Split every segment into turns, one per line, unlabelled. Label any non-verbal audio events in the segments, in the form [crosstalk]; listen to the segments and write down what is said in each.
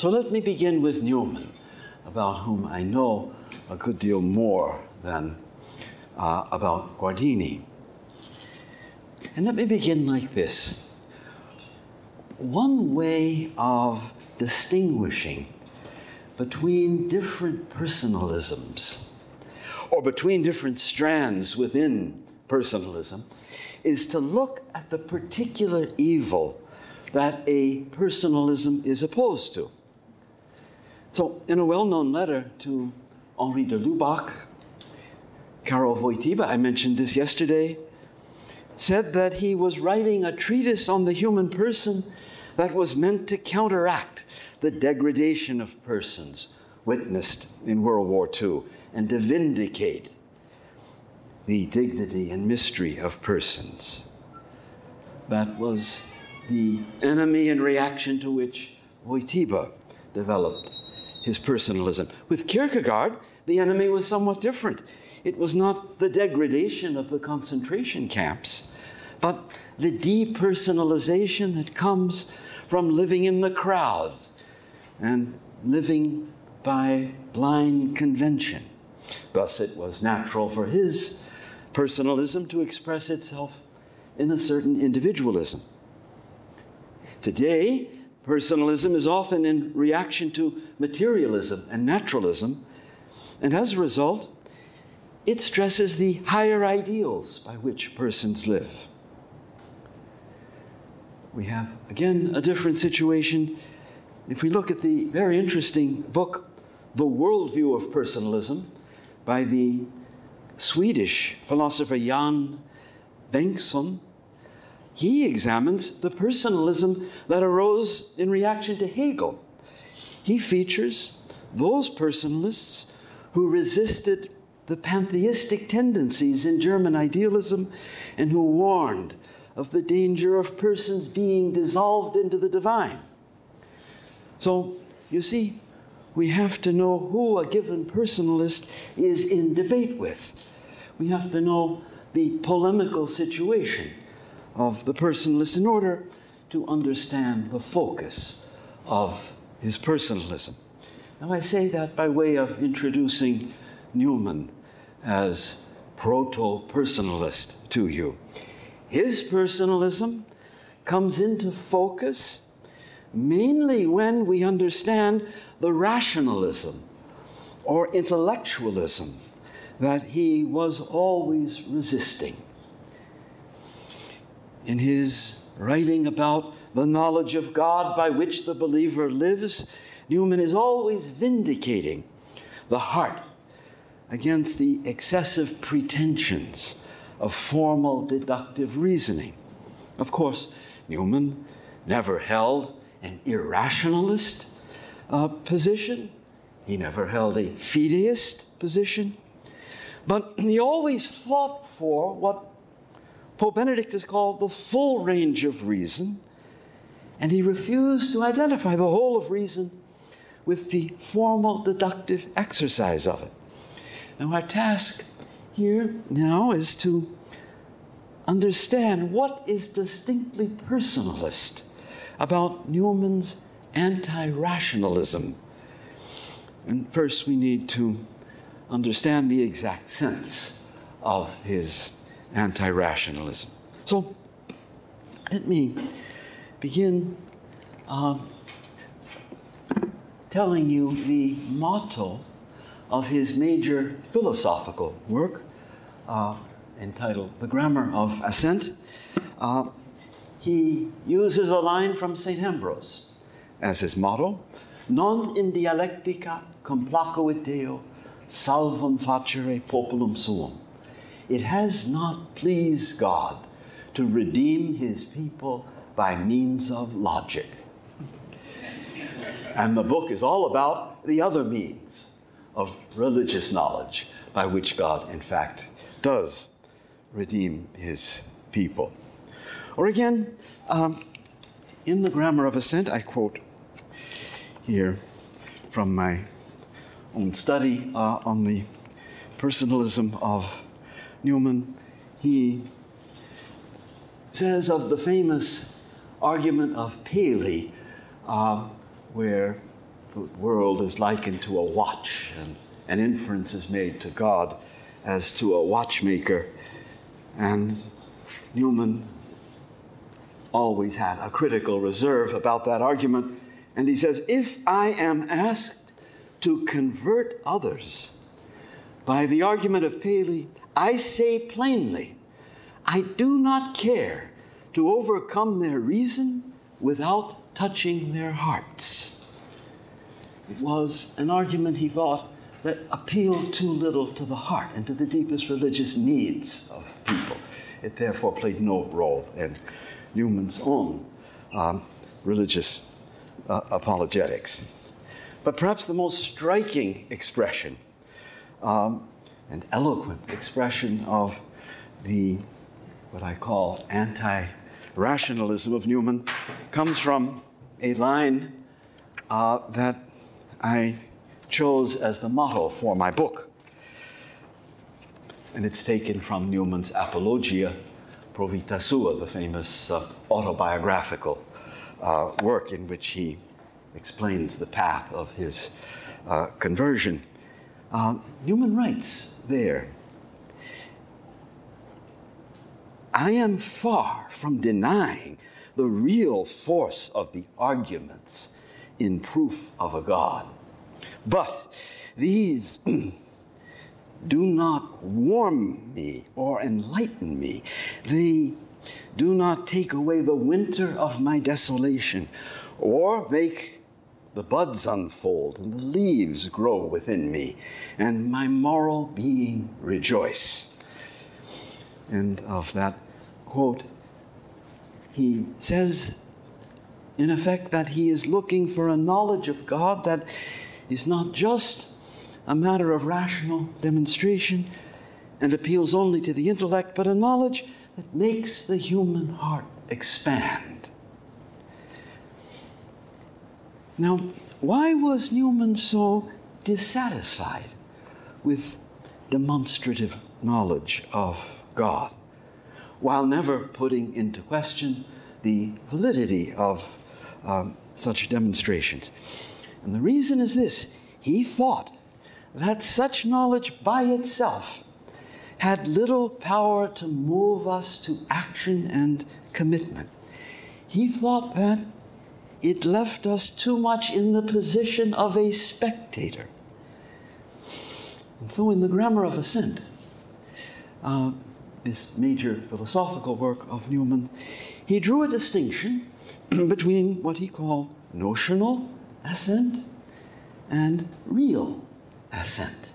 So let me begin with Newman, about whom I know a good deal more than uh, about Guardini. And let me begin like this. One way of distinguishing between different personalisms or between different strands within personalism is to look at the particular evil that a personalism is opposed to. So, in a well known letter to Henri de Lubac, Karol Wojtyla, I mentioned this yesterday, said that he was writing a treatise on the human person that was meant to counteract the degradation of persons witnessed in World War II and to vindicate the dignity and mystery of persons. That was the enemy in reaction to which Wojtyla developed his personalism. With Kierkegaard, the enemy was somewhat different. It was not the degradation of the concentration camps, but the depersonalization that comes from living in the crowd and living by blind convention. Thus, it was natural for his personalism to express itself in a certain individualism. Today, personalism is often in reaction to materialism and naturalism, and as a result, it stresses the higher ideals by which persons live. We have, again, a different situation if we look at the very interesting book, The Worldview of Personalism, by the Swedish philosopher Jan Bengtsson, he examines the personalism that arose in reaction to Hegel. He features those personalists who resisted the pantheistic tendencies in German idealism and who warned of the danger of persons being dissolved into the divine. So, you see, we have to know who a given personalist is in debate with. We have to know the polemical situation of the personalist in order to understand the focus of his personalism. Now, I say that by way of introducing Newman as proto personalist to you. His personalism comes into focus mainly when we understand the rationalism or intellectualism that he was always resisting. In his writing about the knowledge of God by which the believer lives, Newman is always vindicating the heart against the excessive pretensions of formal deductive reasoning. Of course, Newman never held an irrationalist uh, position. He never held a fideist position. But he always fought for what Pope Benedict has called the full range of reason, and he refused to identify the whole of reason with the formal deductive exercise of it. Now, our task here now is to understand what is distinctly personalist about Newman's anti rationalism. And first, we need to understand the exact sense of his anti rationalism. So, let me begin uh, telling you the motto of his major philosophical work uh, entitled The Grammar of Assent. Uh, he uses a line from St. Ambrose as his motto Non in dialectica complacuit Deo, salvum facere populum suum. It has not pleased God to redeem his people by means of logic. And the book is all about the other means of religious knowledge by which God, in fact, does redeem his people. Or again, um, in the Grammar of Assent, I quote here from my own study uh, on the personalism of Newman. He says of the famous argument of Paley, uh, where the world is likened to a watch, and an inference is made to God as to a watchmaker. And Newman always had a critical reserve about that argument. And he says, If I am asked to convert others by the argument of Paley, I say plainly, I do not care to overcome their reason without touching their hearts. It was an argument, he thought, that appealed too little to the heart and to the deepest religious needs of people. It therefore played no role in Newman's own um, religious uh, apologetics. But perhaps the most striking expression um, and eloquent expression of the what I call anti rationalism of Newman comes from a line uh, that I chose as the motto for my book. And it's taken from Newman's Apologia Pro Vita Sua, the famous uh, autobiographical uh, work in which he explains the path of his uh, conversion. Uh, Newman writes there I am far from denying the real force of the arguments in proof of a God. But these [clears throat] do not warm me or enlighten me. They do not take away the winter of my desolation or make the buds unfold and the leaves grow within me and my moral being rejoice. And of that quote, he says, in effect, that he is looking for a knowledge of God that is not just a matter of rational demonstration and appeals only to the intellect, but a knowledge that makes the human heart expand. Now, why was Newman so dissatisfied with demonstrative knowledge of God, while never putting into question the validity of um, such demonstrations? And the reason is this he thought that such knowledge by itself had little power to move us to action and commitment. He thought that it left us too much in the position of a spectator. And so, in the Grammar of Assent, uh, this major philosophical work of Newman, he drew a distinction [clears throat] between what he called notional assent and real assent.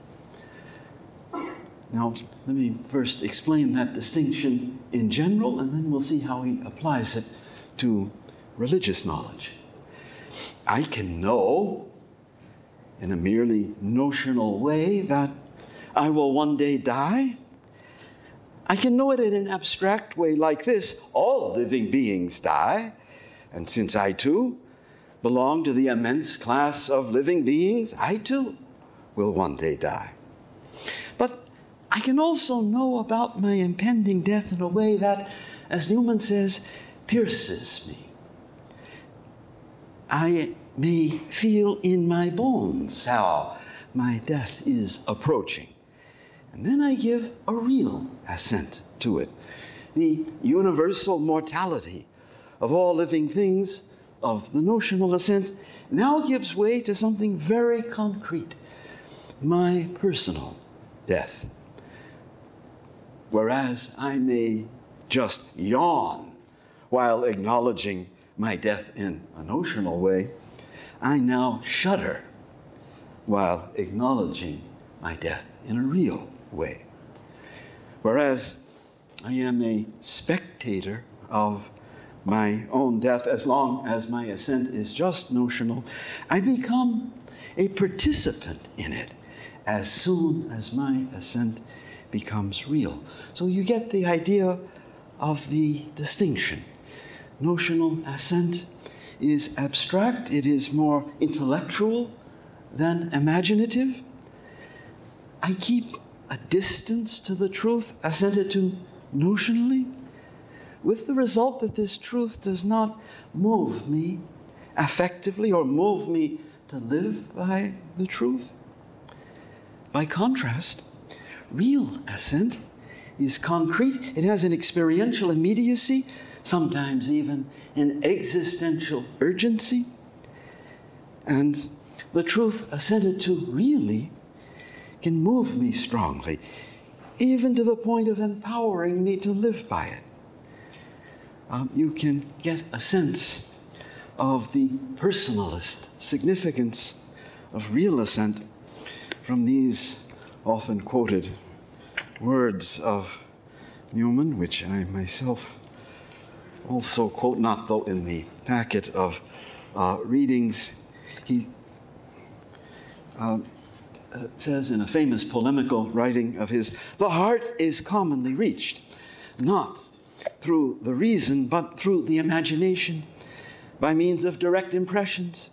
Now, let me first explain that distinction in general, and then we'll see how he applies it to religious knowledge. I can know in a merely notional way that I will one day die. I can know it in an abstract way like this all living beings die, and since I too belong to the immense class of living beings, I too will one day die. But I can also know about my impending death in a way that, as Newman says, pierces me. I may feel in my bones how my death is approaching. And then I give a real assent to it. The universal mortality of all living things of the notional assent now gives way to something very concrete my personal death. Whereas I may just yawn while acknowledging my death in a notional way, I now shudder while acknowledging my death in a real way. Whereas I am a spectator of my own death, as long as my assent is just notional, I become a participant in it as soon as my assent becomes real. So you get the idea of the distinction. Notional assent is abstract, it is more intellectual than imaginative. I keep a distance to the truth assented to notionally with the result that this truth does not move me affectively or move me to live by the truth. By contrast, real assent is concrete, it has an experiential immediacy, sometimes even an existential urgency. And the truth assented to really can move me strongly, even to the point of empowering me to live by it. Um, you can get a sense of the personalist significance of real assent from these often quoted words of Newman, which I myself also quote, not though in the packet of uh, readings. He uh, says in a famous polemical writing of his The heart is commonly reached, not through the reason, but through the imagination, by means of direct impressions,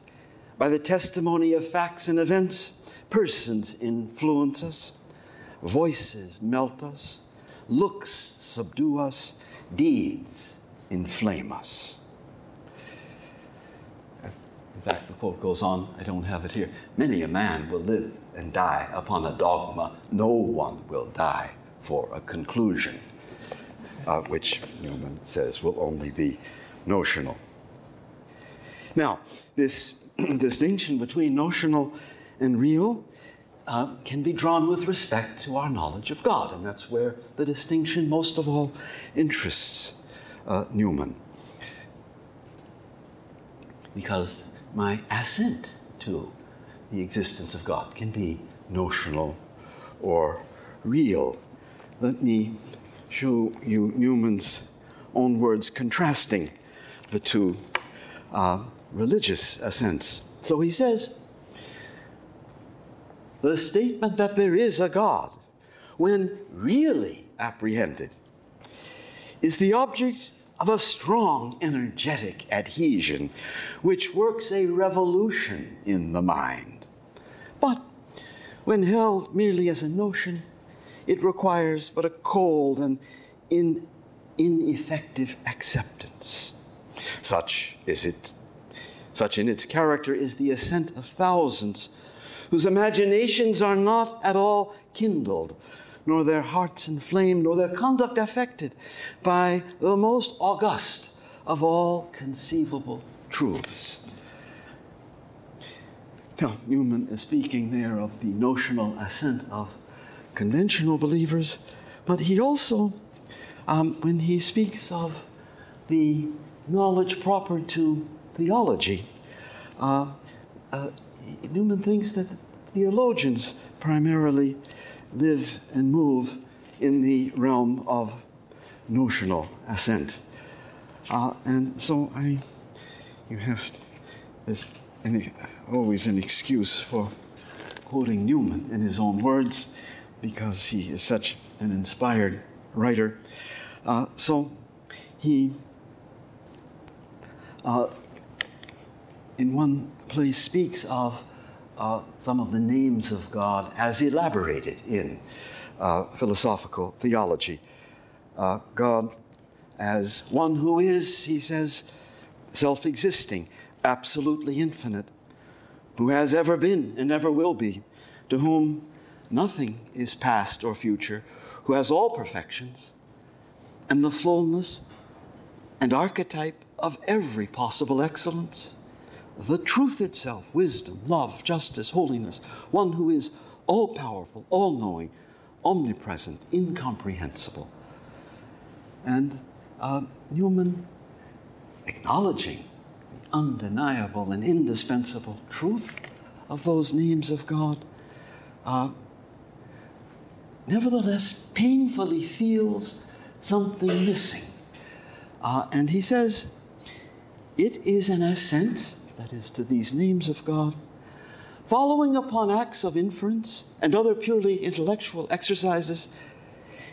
by the testimony of facts and events. Persons influence us, voices melt us, looks subdue us, deeds inflame us. In fact, the quote goes on, I don't have it here. Many a man will live and die upon a dogma. No one will die for a conclusion, uh, which Newman says will only be notional. Now, this [clears throat] distinction between notional and real uh, can be drawn with respect to our knowledge of God, and that's where the distinction most of all interests uh, Newman. Because my assent to the existence of God can be notional or real. Let me show you Newman's own words contrasting the two uh, religious assents. So he says, the statement that there is a God, when really apprehended, is the object of a strong, energetic adhesion, which works a revolution in the mind. But when held merely as a notion, it requires but a cold and in, ineffective acceptance. Such is it, such in its character is the assent of thousands whose imaginations are not at all kindled nor their hearts inflamed, nor their conduct affected by the most august of all conceivable truths. Now, Newman is speaking there of the notional assent of conventional believers, but he also, um, when he speaks of the knowledge proper to theology, uh, uh, Newman thinks that theologians primarily live and move in the realm of notional assent. Uh, and so I, you have this always an excuse for quoting Newman in his own words because he is such an inspired writer. Uh, so he, uh, in one place, speaks of uh, some of the names of God as elaborated in uh, philosophical theology. Uh, God as one who is, he says, self existing, absolutely infinite, who has ever been and ever will be, to whom nothing is past or future, who has all perfections and the fullness and archetype of every possible excellence the truth itself wisdom, love, justice, holiness, one who is all powerful, all knowing, omnipresent, incomprehensible. And uh, Newman, acknowledging the undeniable and indispensable truth of those names of God, uh, nevertheless painfully feels something missing. Uh, and he says, it is an assent that is, to these names of God, following upon acts of inference and other purely intellectual exercises,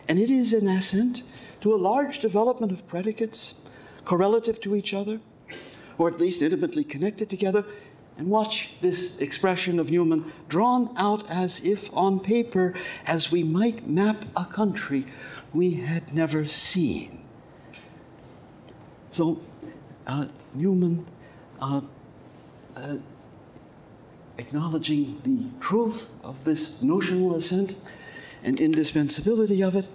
and it is an assent to a large development of predicates correlative to each other, or at least intimately connected together. And watch this expression of Newman drawn out as if on paper, as we might map a country we had never seen. So, uh, Newman uh, uh, acknowledging the truth of this notional assent and indispensability of it,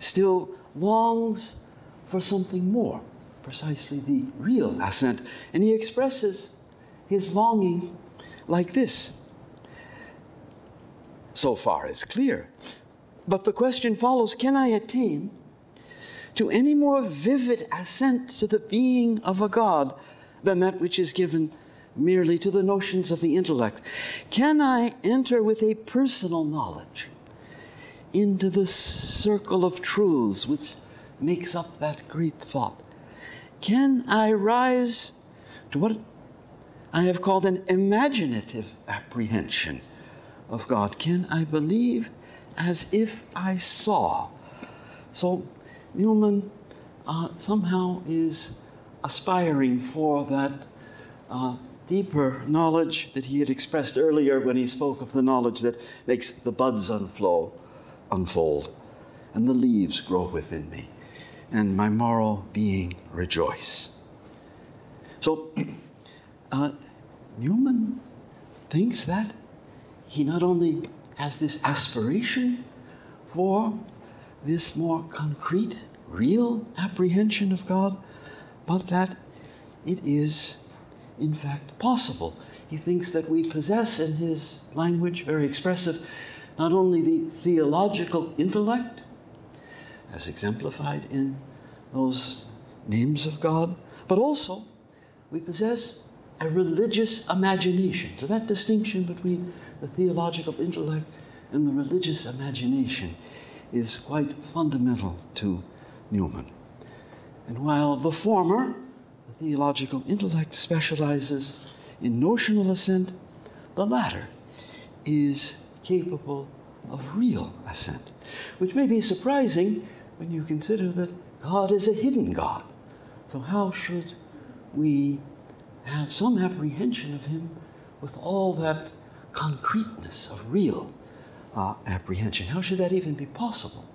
still longs for something more, precisely the real assent. And he expresses his longing like this. So far is clear. But the question follows can I attain to any more vivid assent to the being of a God than that which is given merely to the notions of the intellect? Can I enter with a personal knowledge into the circle of truths which makes up that great thought? Can I rise to what I have called an imaginative apprehension of God? Can I believe as if I saw? So, Newman uh, somehow is aspiring for that uh, deeper knowledge that he had expressed earlier when he spoke of the knowledge that makes the buds unflow, unfold, and the leaves grow within me, and my moral being rejoice. So, [clears throat] uh, Newman thinks that he not only has this aspiration for this more concrete, real apprehension of God, but that it is in fact, possible. He thinks that we possess, in his language, very expressive, not only the theological intellect, as exemplified in those names of God, but also we possess a religious imagination. So, that distinction between the theological intellect and the religious imagination is quite fundamental to Newman. And while the former theological intellect specializes in notional assent, the latter is capable of real assent, which may be surprising when you consider that God is a hidden God. So, how should we have some apprehension of Him with all that concreteness of real uh, apprehension? How should that even be possible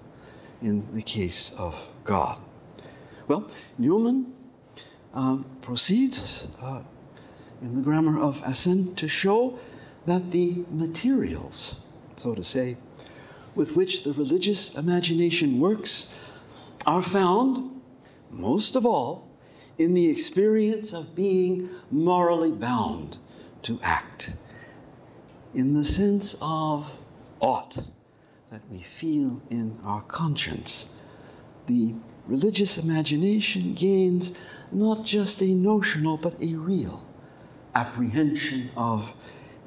in the case of God? Well, Newman um, proceeds uh, in the grammar of assent to show that the materials, so to say, with which the religious imagination works are found, most of all, in the experience of being morally bound to act, in the sense of ought that we feel in our conscience. The religious imagination gains not just a notional, but a real apprehension of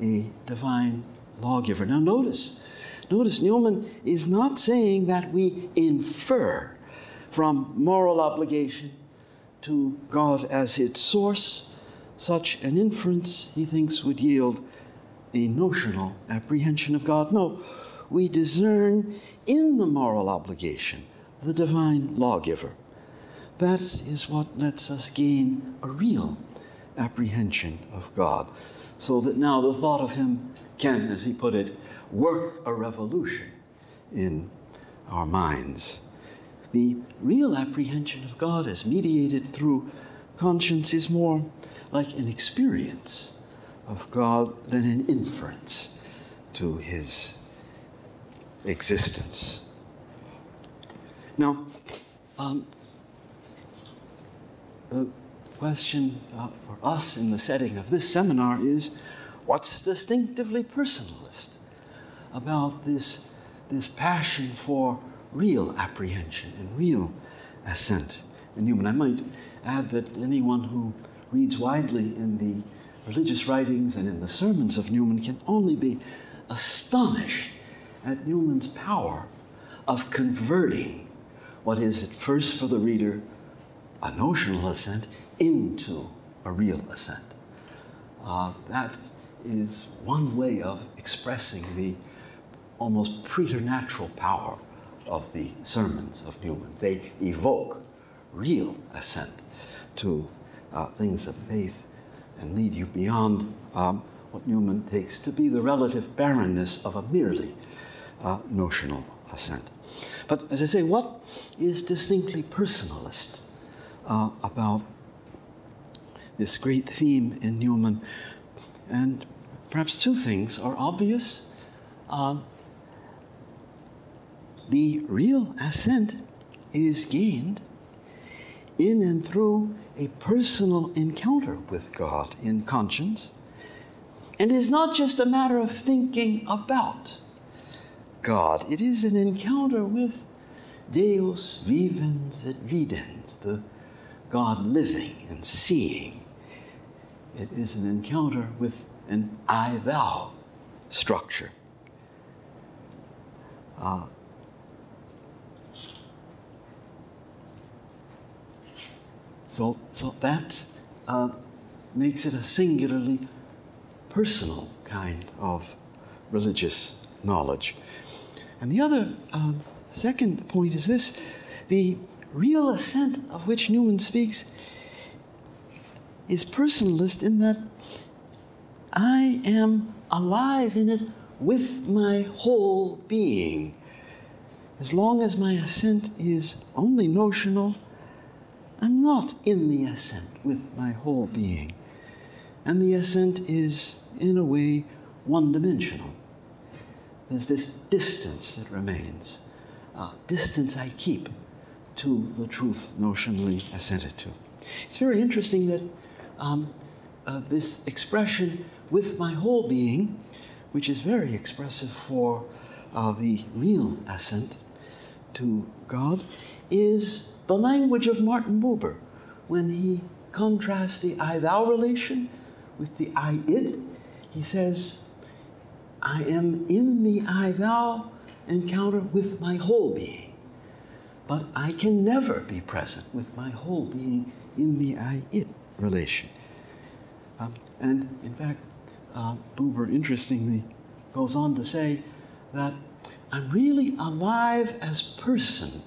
a divine lawgiver. Now, notice, notice Newman is not saying that we infer from moral obligation to God as its source. Such an inference, he thinks, would yield a notional apprehension of God. No, we discern in the moral obligation the divine lawgiver. That is what lets us gain a real apprehension of God, so that now the thought of Him can, as he put it, work a revolution in our minds. The real apprehension of God, as mediated through conscience, is more like an experience of God than an inference to His existence. Now, um, the question uh, for us in the setting of this seminar is what's distinctively personalist about this, this passion for real apprehension and real assent in Newman? I might add that anyone who reads widely in the religious writings and in the sermons of Newman can only be astonished at Newman's power of converting what is at first for the reader a notional assent into a real assent. Uh, that is one way of expressing the almost preternatural power of the sermons of Newman. They evoke real assent to uh, things of faith and lead you beyond um, what Newman takes to be the relative barrenness of a merely uh, notional assent. But as I say, what is distinctly personalist uh, about this great theme in Newman. And perhaps two things are obvious. Um, the real assent is gained in and through a personal encounter with God in conscience, and is not just a matter of thinking about God, it is an encounter with Deus vivens et videns, the God living and seeing. It is an encounter with an I thou structure. Uh, so, so that uh, makes it a singularly personal kind of religious knowledge. And the other um, second point is this the real assent of which Newman speaks is personalist in that I am alive in it with my whole being. As long as my assent is only notional, I'm not in the assent with my whole being. And the assent is, in a way, one dimensional. There's this distance that remains, distance I keep to the truth notionally assented to. It's very interesting that um, uh, this expression with my whole being, which is very expressive for uh, the real assent to God, is the language of Martin Buber when he contrasts the I thou relation with the I it. He says, I am in the I thou encounter with my whole being, but I can never be present with my whole being in the I it relation. Um, and in fact, uh, Buber interestingly goes on to say that I'm really alive as person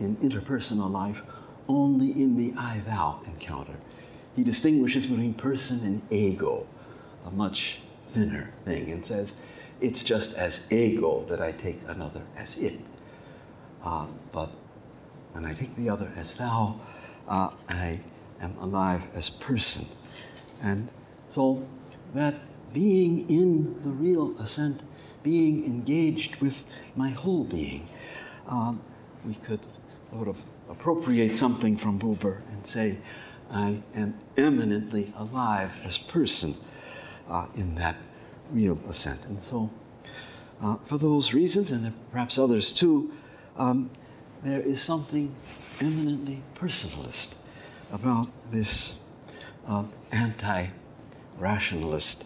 in interpersonal life only in the I thou encounter. He distinguishes between person and ego, a much thinner thing, and says it's just as ego that I take another as it. Uh, but when I take the other as thou, uh, I am alive as person. And so that being in the real assent, being engaged with my whole being, um, we could sort of appropriate something from Buber and say, I am eminently alive as person uh, in that real assent. And so, uh, for those reasons, and perhaps others too, um, there is something eminently personalist about this uh, anti rationalist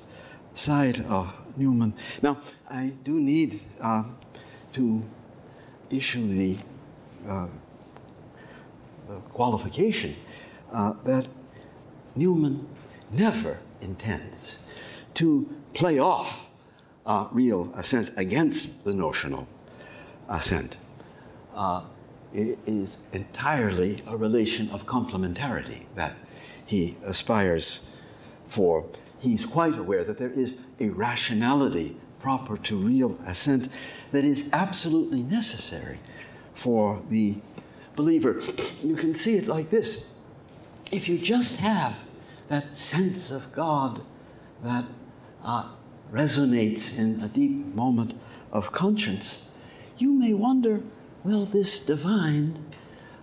side of Newman. Now, I do need uh, to issue the, uh, the qualification uh, that Newman never intends to play off uh, real assent against the notional assent. Uh, is entirely a relation of complementarity that he aspires for. He's quite aware that there is a rationality proper to real assent that is absolutely necessary for the believer. You can see it like this if you just have that sense of God that uh, resonates in a deep moment of conscience, you may wonder well, this divine,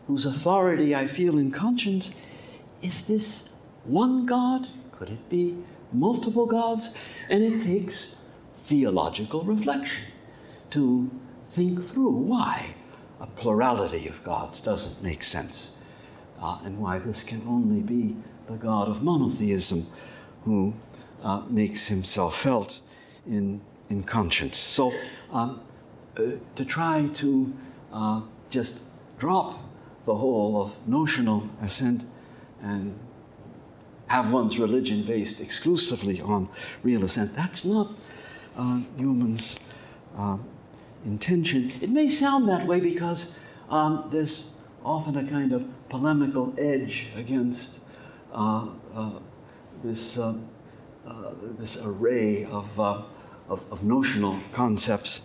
whose authority I feel in conscience, is this one God? Could it be multiple gods? And it takes theological reflection to think through why a plurality of gods doesn't make sense uh, and why this can only be the God of monotheism who uh, makes himself felt in, in conscience. So, um, uh, to try to uh, just drop the whole of notional assent and have one's religion based exclusively on real assent. That's not uh, Newman's uh, intention. It may sound that way because um, there's often a kind of polemical edge against uh, uh this, uh, uh, this array of, of, of, notional concepts.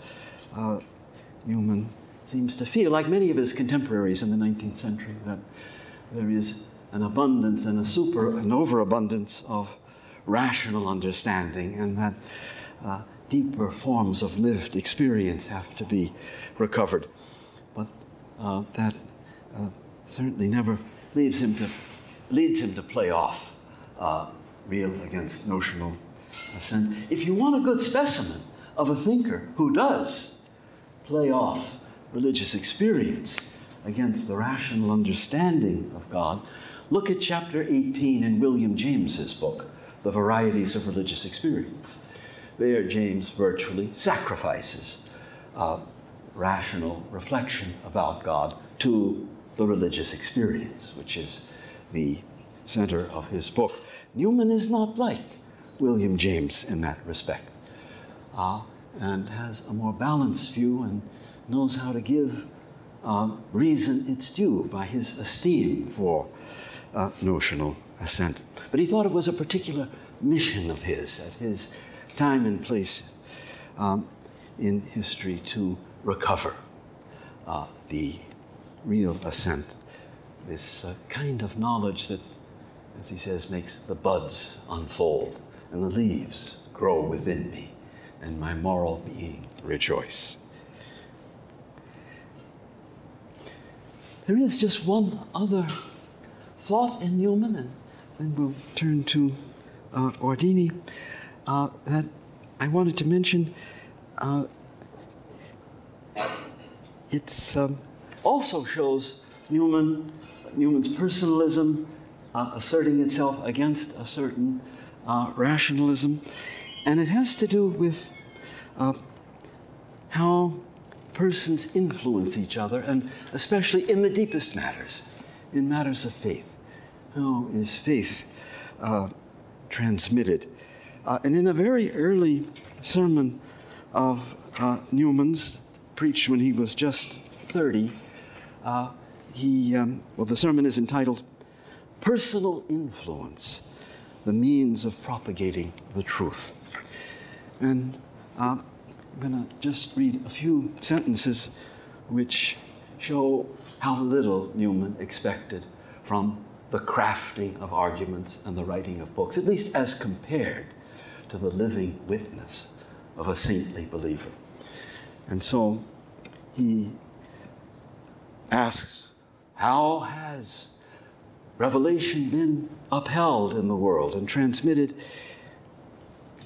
Newman seems to feel, like many of his contemporaries in the 19th century, that there is an abundance and a super, an overabundance of rational understanding and that uh, deeper forms of lived experience have to be recovered. But uh, that uh, certainly never leads him to, leads him to play off uh, real against notional assent. If you want a good specimen of a thinker who does play off religious experience against the rational understanding of God, look at chapter 18 in William James's book, The Varieties of Religious Experience. There, James virtually sacrifices uh, rational reflection about God to the religious experience, which is the center of his book. Newman is not like William James in that respect, uh, and has a more balanced view and knows how to give uh, reason its due by his esteem for uh, notional assent. But he thought it was a particular mission of his at his time and place um, in history to recover uh, the real assent, this uh, kind of knowledge that, as he says, makes the buds unfold and the leaves grow within me, and my moral being rejoice. There is just one other thought in Newman, and then we'll turn to uh, Guardini, uh, that I wanted to mention. Uh, it um, also shows Newman, Newman's personalism uh, asserting itself against a certain uh, rationalism, and it has to do with uh, how persons influence each other, and especially in the deepest matters, in matters of faith. How is faith uh, transmitted? Uh, and in a very early sermon of uh, Newman's, preached when he was just 30, uh, he, um, well, the sermon is entitled Personal Influence the means of propagating the truth. And uh, I'm going to just read a few sentences which show how little Newman expected from the crafting of arguments and the writing of books, at least as compared to the living witness of a saintly believer. And so he asks, How has revelation been upheld in the world and transmitted.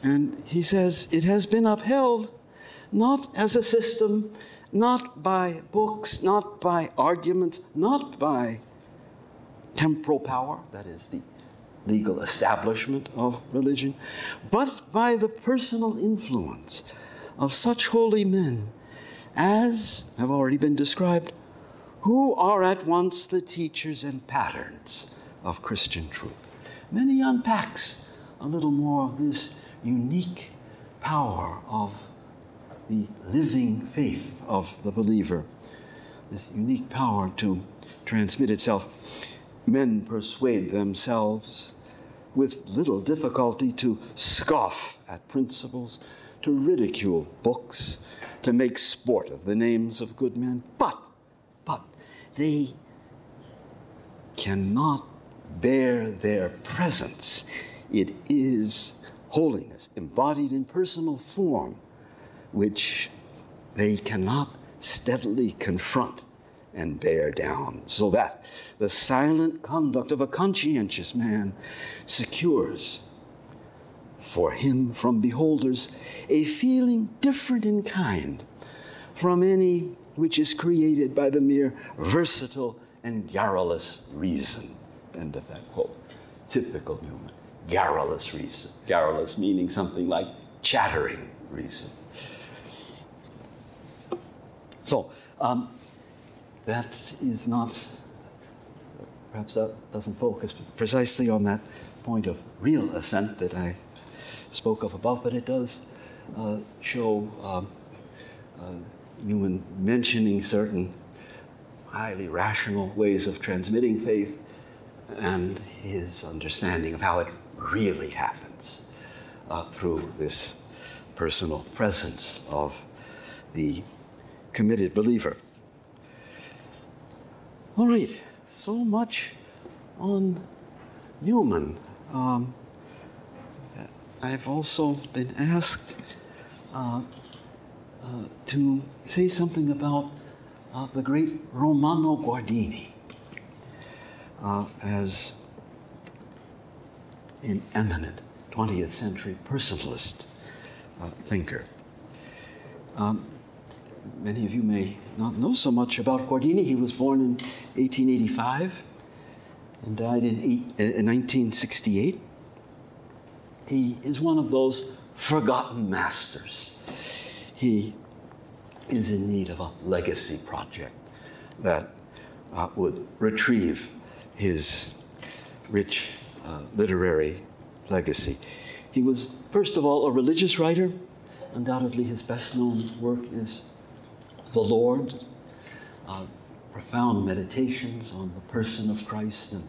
And he says it has been upheld not as a system, not by books, not by arguments, not by temporal power, that is the legal establishment of religion, but by the personal influence of such holy men as have already been described who are at once the teachers and patterns of Christian truth. he unpacks a little more of this unique power of the living faith of the believer, this unique power to transmit itself. Men persuade themselves with little difficulty to scoff at principles, to ridicule books, to make sport of the names of good men. But but they cannot bear their presence. It is holiness embodied in personal form, which they cannot steadily confront and bear down, so that the silent conduct of a conscientious man secures for him from beholders a feeling different in kind from any which is created by the mere versatile and garrulous reason. End of that quote. Typical Newman. Garrulous reason. Garrulous meaning something like chattering reason. So, um, that is not, perhaps that doesn't focus precisely on that point of real assent that I spoke of above, but it does uh, show um, uh, Newman mentioning certain highly rational ways of transmitting faith and his understanding of how it really happens uh, through this personal presence of the committed believer. All right, so much on Newman. Um, I've also been asked uh, uh, to say something about uh, the great Romano Guardini uh, as an eminent 20th century personalist uh, thinker. Um, many of you may not know so much about Guardini. He was born in 1885 and died in, eight, uh, 1968. He is one of those forgotten masters. He is in need of a legacy project that uh, would retrieve his rich uh, literary legacy. He was, first of all, a religious writer. Undoubtedly, his best known work is The Lord, uh, profound meditations on the person of Christ and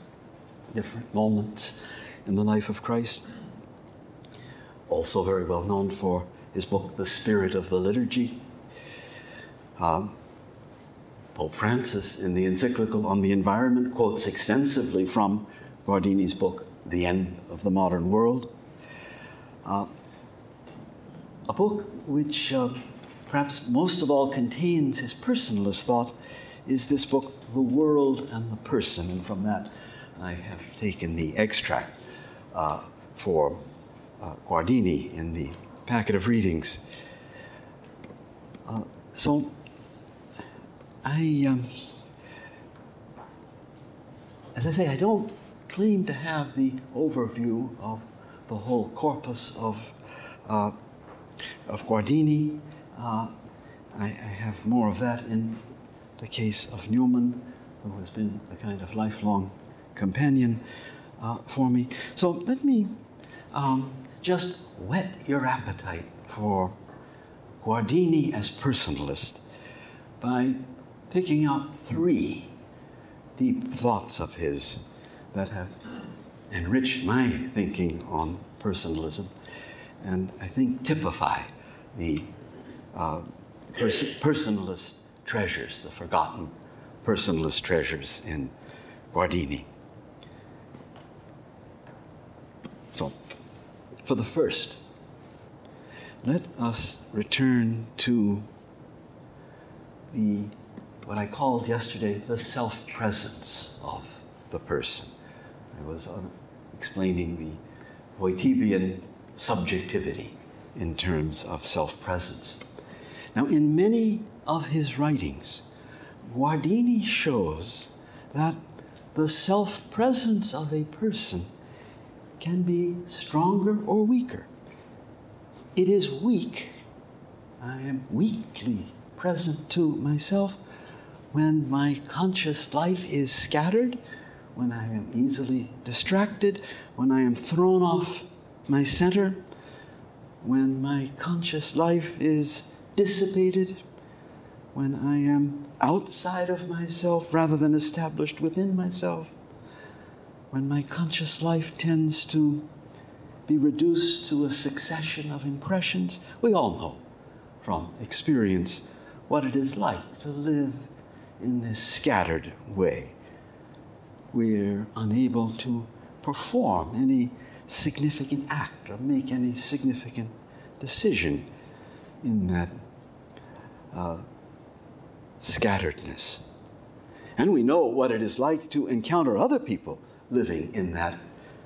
different moments in the life of Christ. Also, very well known for his book, The Spirit of the Liturgy. Um, Pope Francis, in the encyclical on the environment, quotes extensively from Guardini's book, The End of the Modern World. Uh, a book which uh, perhaps most of all contains his personalist thought is this book, The World and the Person. And from that, I have taken the extract uh, for uh, Guardini in the packet of readings. Uh, so, I, um, as I say, I don't claim to have the overview of the whole corpus of, uh, of Guardini. Uh, I, I, have more of that in the case of Newman, who has been a kind of lifelong companion uh, for me. So let me um, just whet your appetite for Guardini as personalist by picking out three deep thoughts of his that have enriched my thinking on personalism and I think typify the uh, pers- personalist treasures, the forgotten personalist treasures in Guardini. So, for the first, let us return to the what I called yesterday the self presence of the person. I was uh, explaining the Wojtylian subjectivity in terms of self presence. Now, in many of his writings, Guardini shows that the self presence of a person can be stronger or weaker. It is weak. I am weakly present to myself when my conscious life is scattered, when I am easily distracted, when I am thrown off my center, when my conscious life is dissipated, when I am outside of myself rather than established within myself, when my conscious life tends to be reduced to a succession of impressions, we all know from experience what it is like to live in this scattered way. We're unable to perform any significant act or make any significant decision in that uh, scatteredness. And we know what it is like to encounter other people living in that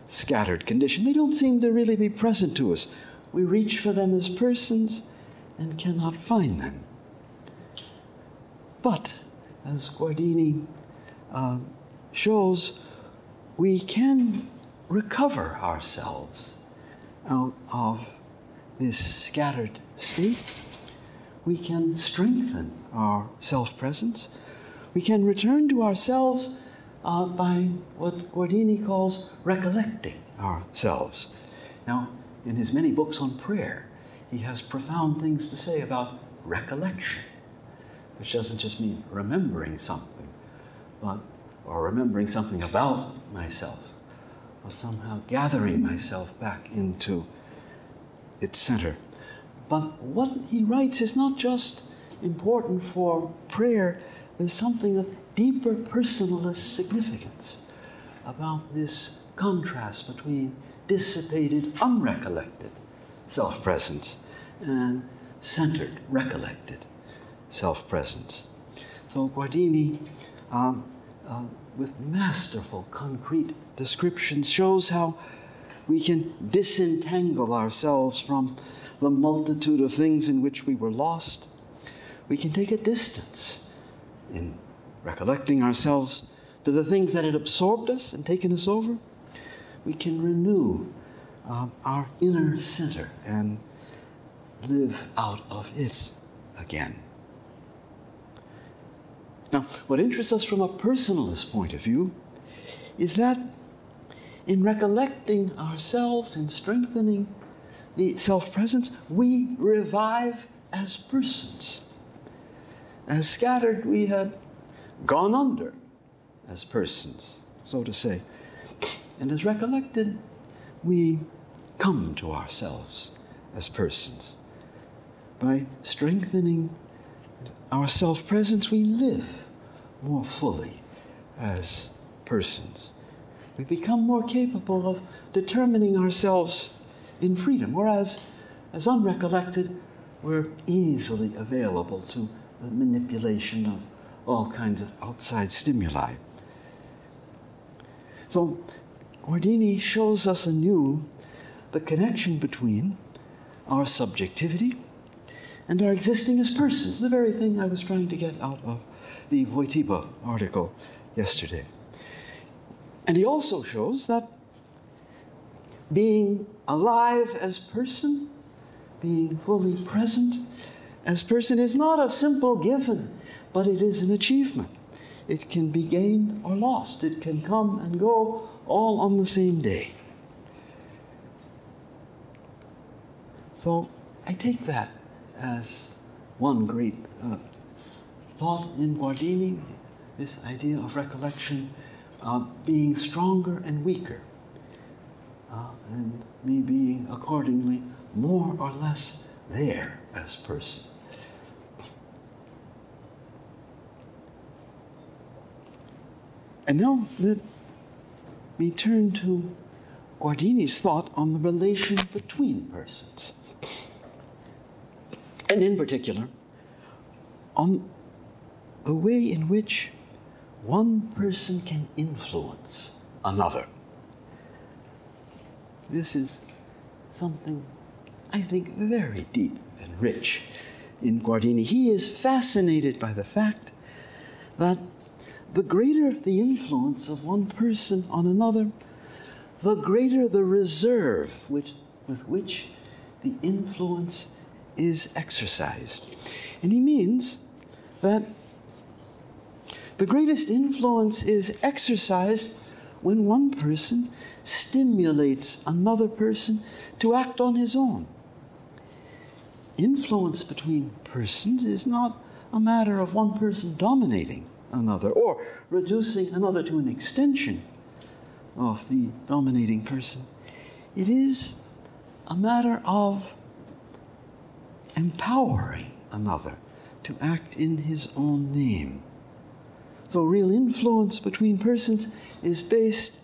scattered condition. They don't seem to really be present to us. We reach for them as persons and cannot find them. But as Guardini uh, shows, we can recover ourselves out of this scattered state. We can strengthen our self presence. We can return to ourselves uh, by what Guardini calls recollecting ourselves. Now, in his many books on prayer, he has profound things to say about recollection which doesn't just mean remembering something, but or remembering something about myself, but somehow gathering myself back into its center. But what he writes is not just important for prayer, there's something of deeper personalist significance about this contrast between dissipated, unrecollected self presence and centered, recollected self presence. So Guardini, um, uh, with masterful, concrete descriptions, shows how we can disentangle ourselves from the multitude of things in which we were lost. We can take a distance in recollecting ourselves to the things that had absorbed us and taken us over. We can renew um, our inner center and live out of it again. Now, what interests us from a personalist point of view is that in recollecting ourselves and strengthening the self presence, we revive as persons. As scattered, we had gone under as persons, so to say. And as recollected, we come to ourselves as persons. By strengthening our self presence, we live more fully as persons. We become more capable of determining ourselves in freedom, whereas, as unrecollected, we're easily available to the manipulation of all kinds of outside stimuli. So, Guardini shows us anew the connection between our subjectivity and our existing as persons, the very thing I was trying to get out of the Wojtyła article yesterday. And he also shows that being alive as person, being fully present as person, is not a simple given, but it is an achievement. It can be gained or lost, it can come and go all on the same day. So I take that as one great uh, thought in Guardini, this idea of recollection uh, being stronger and weaker, and me being accordingly more or less there as person. And now let me turn to Guardini's thought on the relation between persons and in particular, on the way in which one person can influence another. This is something I think very deep and rich in Guardini. He is fascinated by the fact that the greater the influence of one person on another, the greater the reserve with, with which the influence is exercised. And he means that the greatest influence is exercised when one person stimulates another person to act on his own. Influence between persons is not a matter of one person dominating another or reducing another to an extension of the dominating person. It is a matter of empowering another to act in his own name. So, real influence between persons is based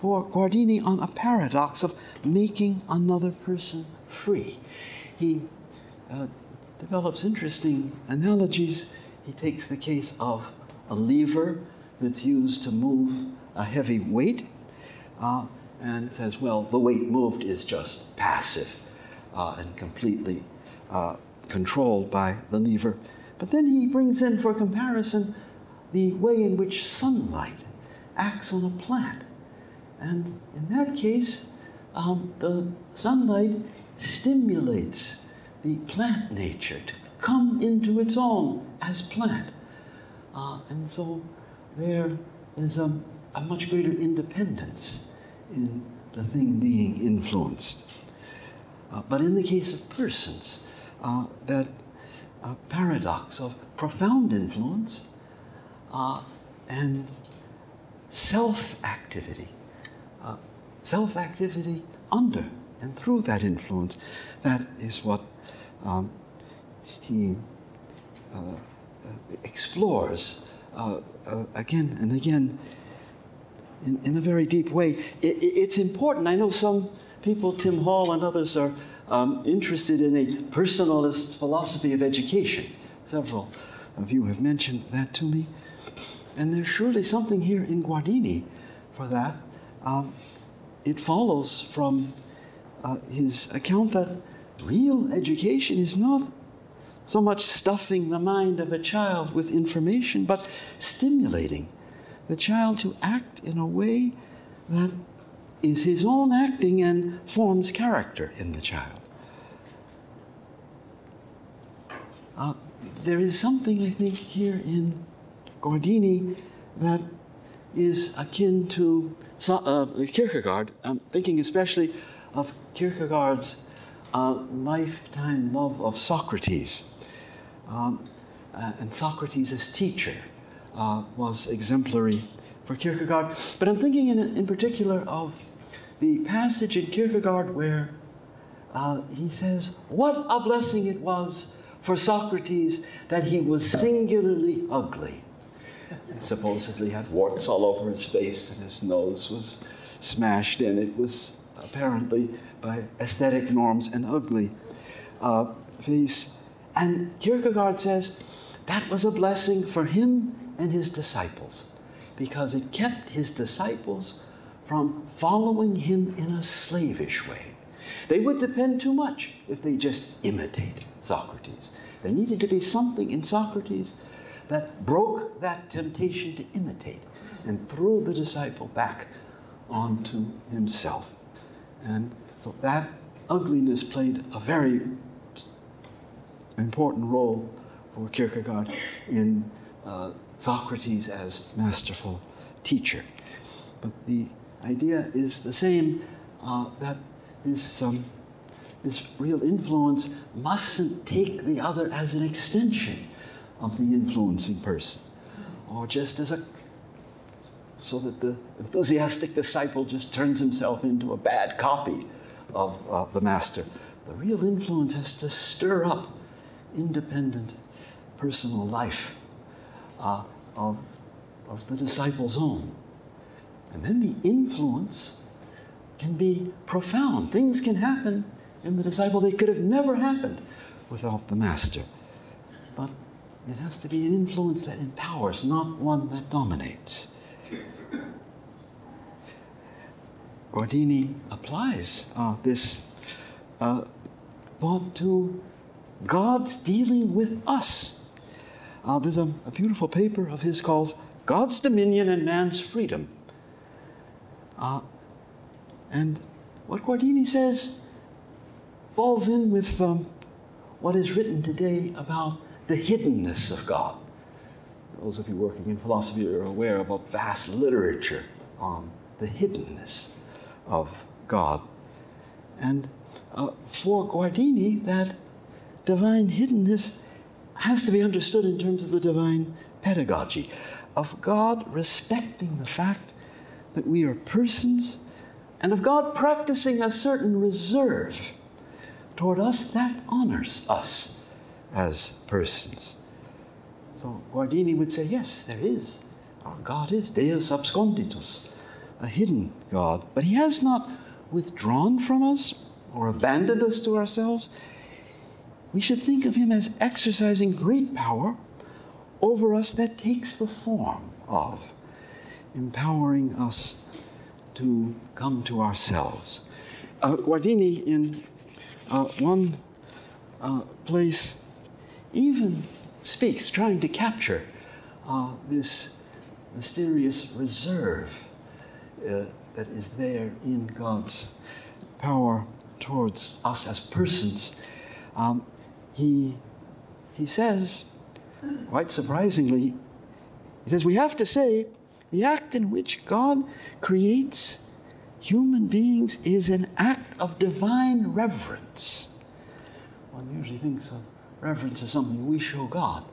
for Guardini on a paradox of making another person free. He uh, develops interesting analogies. He takes the case of a lever that's used to move a heavy weight uh, and says, well, the weight moved is just passive uh, and completely uh, controlled by the lever. But then he brings in, for comparison, the way in which sunlight acts on a plant. And in that case, um, the sunlight stimulates the plant nature to come into its own as plant. Uh, and so there is a, a much greater independence in the thing being influenced. Uh, but in the case of persons, uh, that uh, paradox of profound influence uh, and self activity. Uh, self activity under and through that influence. That is what um, he uh, explores again and again in, in a very deep way. It, it's important. I know some people, Tim Hall and others, are um, interested in a personalist philosophy of education. Several of you have mentioned that to me. And there's surely something here in Guardini for that. Um, it follows from uh, his account that real education is not so much stuffing the mind of a child with information, but stimulating the child to act in a way that is his own acting and forms character in the child. Uh, there is something, I think, here in Guardini that is akin to uh, Kierkegaard. I'm thinking especially of Kierkegaard's uh, lifetime love of Socrates. Um, uh, and Socrates as teacher uh, was exemplary for Kierkegaard. But I'm thinking in, in particular of the passage in Kierkegaard where uh, he says, What a blessing it was for Socrates that he was singularly ugly. Supposedly had warts all over his face and his nose was smashed in. It was apparently by aesthetic norms an ugly uh, face. And Kierkegaard says that was a blessing for him and his disciples because it kept his disciples from following him in a slavish way. They would depend too much if they just imitated Socrates. There needed to be something in Socrates that broke that temptation to imitate and threw the disciple back onto himself. And so that ugliness played a very important role for Kierkegaard in uh, Socrates as masterful teacher. But the idea is the same uh, that this, um, this real influence mustn't take the other as an extension of the influencing person, or just as a so that the enthusiastic disciple just turns himself into a bad copy of the master. The real influence has to stir up independent personal life uh, of, of the disciple's own. And then the influence can be profound. Things can happen in the disciple that could have never happened without the master. But it has to be an influence that empowers, not one that dominates. Guardini applies uh, this uh, thought to God's dealing with us. Uh, there's a, a, beautiful paper of his called God's Dominion and Man's Freedom. Uh, and what Guardini says falls in with um, what is written today about the hiddenness of God. Those of you working in philosophy are aware of a vast literature on the hiddenness of God. And uh, for Guardini, that divine hiddenness has to be understood in terms of the divine pedagogy of God respecting the fact that we are persons and of God practicing a certain reserve toward us that honors us as persons. So Guardini would say, yes, there is. Our God is Deus absconditus, a hidden God. But He has not withdrawn from us or abandoned us to ourselves. We should think of Him as exercising great power over us that takes the form of empowering us to come to ourselves. Uh, Guardini, in uh, one uh, place, even speaks, trying to capture uh, this mysterious reserve uh, that is there in God's power towards us as persons. Um, he, he says, quite surprisingly, he says, we have to say the act in which God creates human beings is an act of divine reverence. One usually thinks of reverence is something we show God.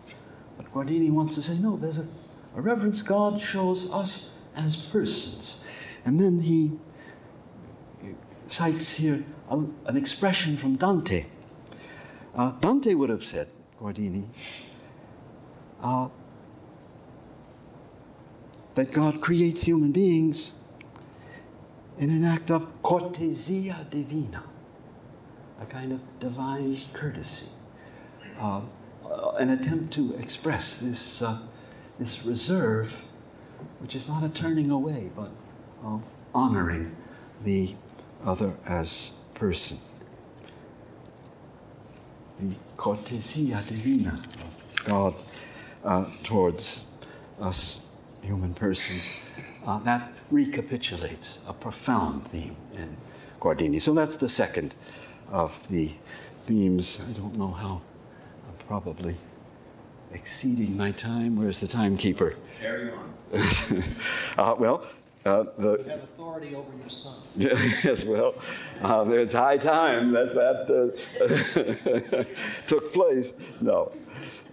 But Guardini wants to say, no, there's a, a reverence God shows us as persons. And then he cites here a, an expression from Dante. Uh, Dante would have said, Guardini, uh, that God creates human beings in an act of cortesia divina, a kind of divine courtesy, uh, an attempt to express this, uh, this reserve, which is not a turning away, but of honoring the other as person. The cortesia divina of God uh, towards us human persons. Uh, that recapitulates a profound theme in Guardini. So that's the second of the themes. I don't know how probably exceeding my time. Where's the timekeeper?
Carry on. [laughs]
uh, well, uh,
the, you have authority over your son. [laughs]
yes, well, uh, it's high time that that uh, [laughs] took place. No,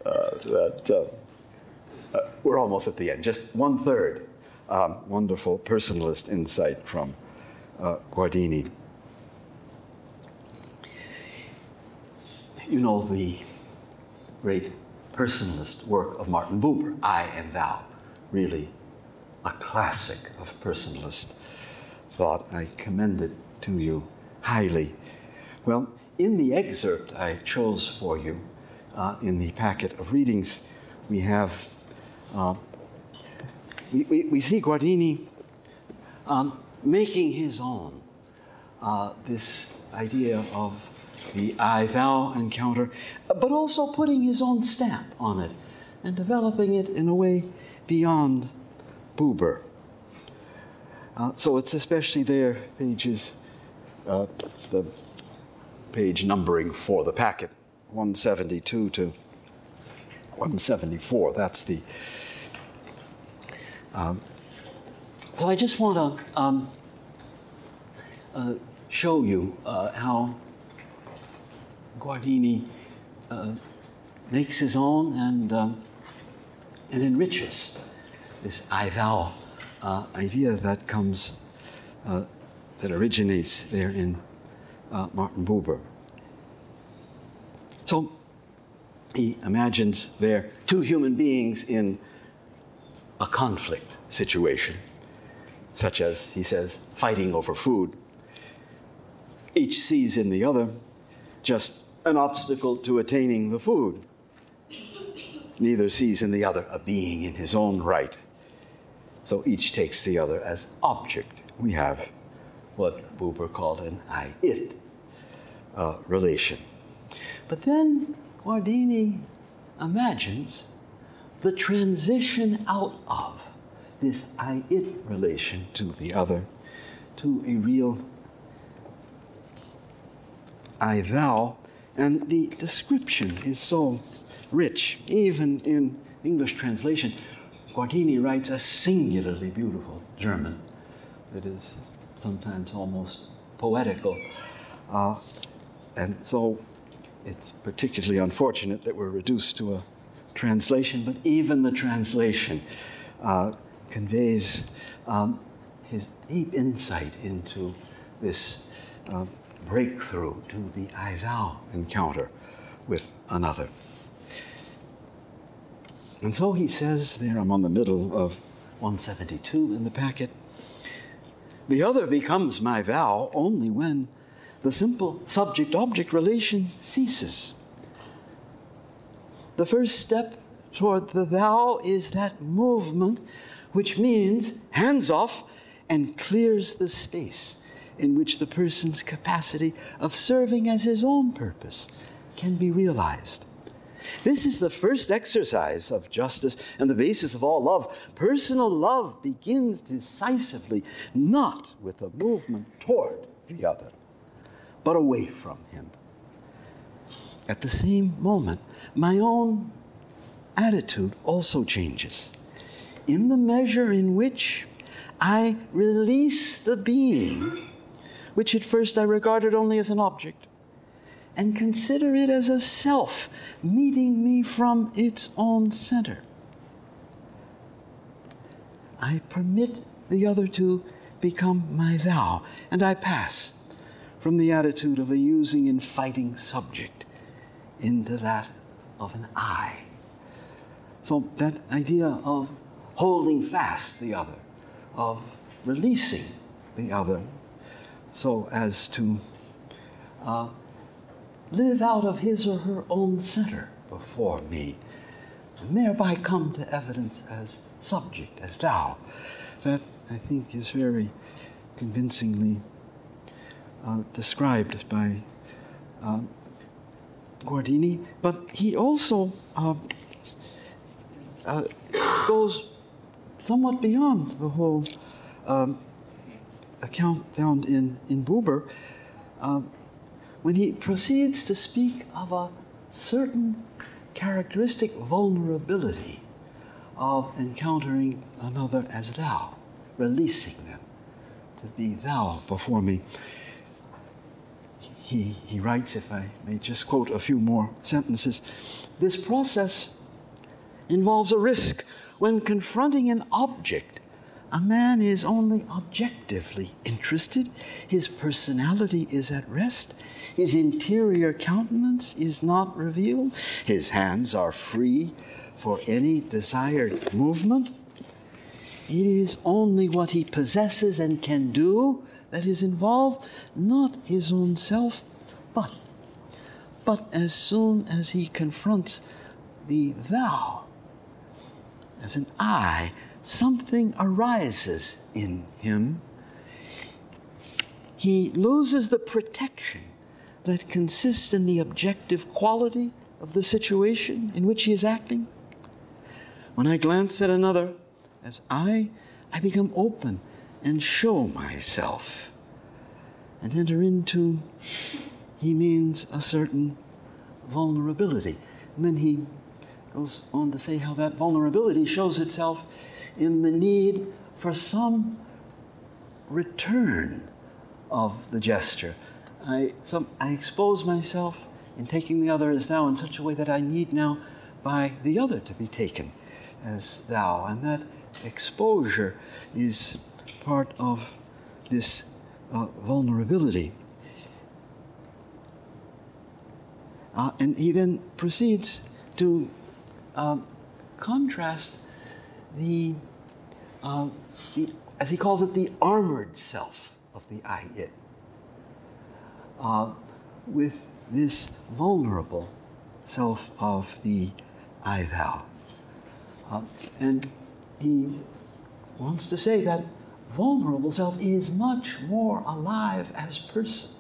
uh, that uh, uh, we're almost at the end. Just one third. Um, wonderful personalist insight from Guardini. You know the great personalist work of Martin Buber, I and Thou, really a classic of personalist thought. I commend it to you highly. Well, in the excerpt I chose for you uh, in the packet of readings, we have, uh, we, we, we, see Guardini um, making his own uh, this idea of the I thou encounter, but also putting his own stamp on it and developing it in a way beyond Buber. Uh, so it's especially there, pages, uh, the page numbering for the packet, 172 to 174. That's the. Um, so I just want to um, uh, show you uh, how Guardini uh, makes his own and, um, and enriches this I thou uh, idea that comes, uh, that originates there in uh, Martin Buber. So he imagines there two human beings in a conflict situation, such as, he says, fighting over food. Each sees in the other just an obstacle to attaining the food. Neither sees in the other a being in his own right so each takes the other as object. We have what Buber called an I it uh, relation. But then Guardini imagines the transition out of this I it relation to the other to a real I thou. And the description is so rich, even in English translation. Guardini writes a singularly beautiful German that is sometimes almost poetical. Uh, and so it's particularly unfortunate that we're reduced to a translation, but even the translation uh, conveys um, his deep insight into this uh, breakthrough to the I thou encounter with another. And so he says there, I'm on the middle of 172 in the packet. The other becomes my thou only when the simple subject object relation ceases. The first step toward the thou is that movement which means hands off and clears the space in which the person's capacity of serving as his own purpose can be realized. This is the first exercise of justice and the basis of all love. Personal love begins decisively not with a movement toward the other, but away from him. At the same moment, my own attitude also changes. In the measure in which I release the being, which at first I regarded only as an object, and consider it as a self meeting me from its own center. I permit the other to become my thou, and I pass from the attitude of a using and fighting subject into that of an I. So, that idea of holding fast the other, of releasing the other, so as to uh, live out of his or her own center before me, and thereby come to evidence as subject, as thou. That I think is very convincingly uh, described by uh, Guardini, but he also uh, uh goes somewhat beyond the whole um, account found in, in Buber um, when he proceeds to speak of a certain characteristic vulnerability of encountering another as thou, releasing them to be thou before me. He, he writes, if I may just quote a few more sentences, this process involves a risk when confronting an object a man is only objectively interested. His personality is at rest. His interior countenance is not revealed. His hands are free for any desired movement. It is only what he possesses and can do that is involved, not his own self, but but as soon as he confronts the thou as an I, something arises in him. He loses the protection that consists in the objective quality of the situation in which he is acting. When I glance at another as I, I become open and show myself and enter into, he means a certain vulnerability. And then he goes on to say how that vulnerability shows itself in the need for some return of the gesture. I, some, I expose myself in taking the other as thou in such a way that I need now by the other to be taken as thou. And that exposure is part of this uh, vulnerability. Uh, and he then proceeds to um, contrast the uh, the, as he calls it, the armored self of the I it, uh, with this vulnerable self of the I thou. Uh, and he wants to say that vulnerable self is much more alive as person.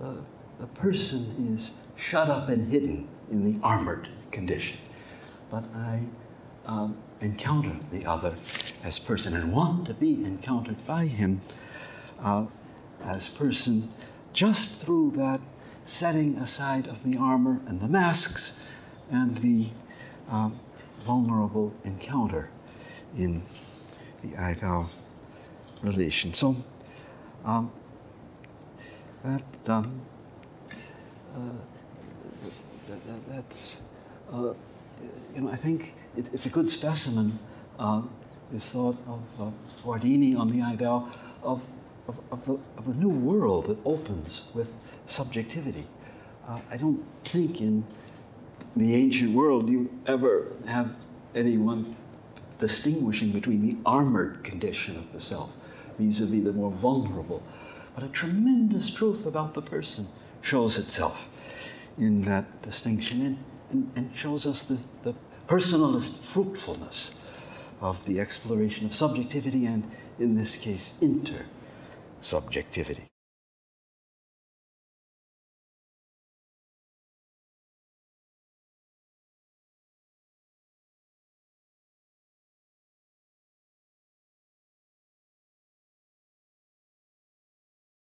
The person is shut up and hidden in the armored condition. But I um, encounter the other as person and want to be encountered by him uh, as person just through that setting aside of the armor and the masks and the um, vulnerable encounter in the I relation. So um, that, um, uh, that, that, that's, uh, you know, I think it, it's a good specimen, uh, this thought of uh, Guardini on the I thou, of, of, of, the, of the new world that opens with subjectivity. Uh, I don't think in the ancient world you ever have anyone distinguishing between the armored condition of the self vis a vis the more vulnerable. But a tremendous truth about the person shows itself in that distinction and, and, and shows us the, the personalist fruitfulness of the exploration of subjectivity and, in this case, intersubjectivity.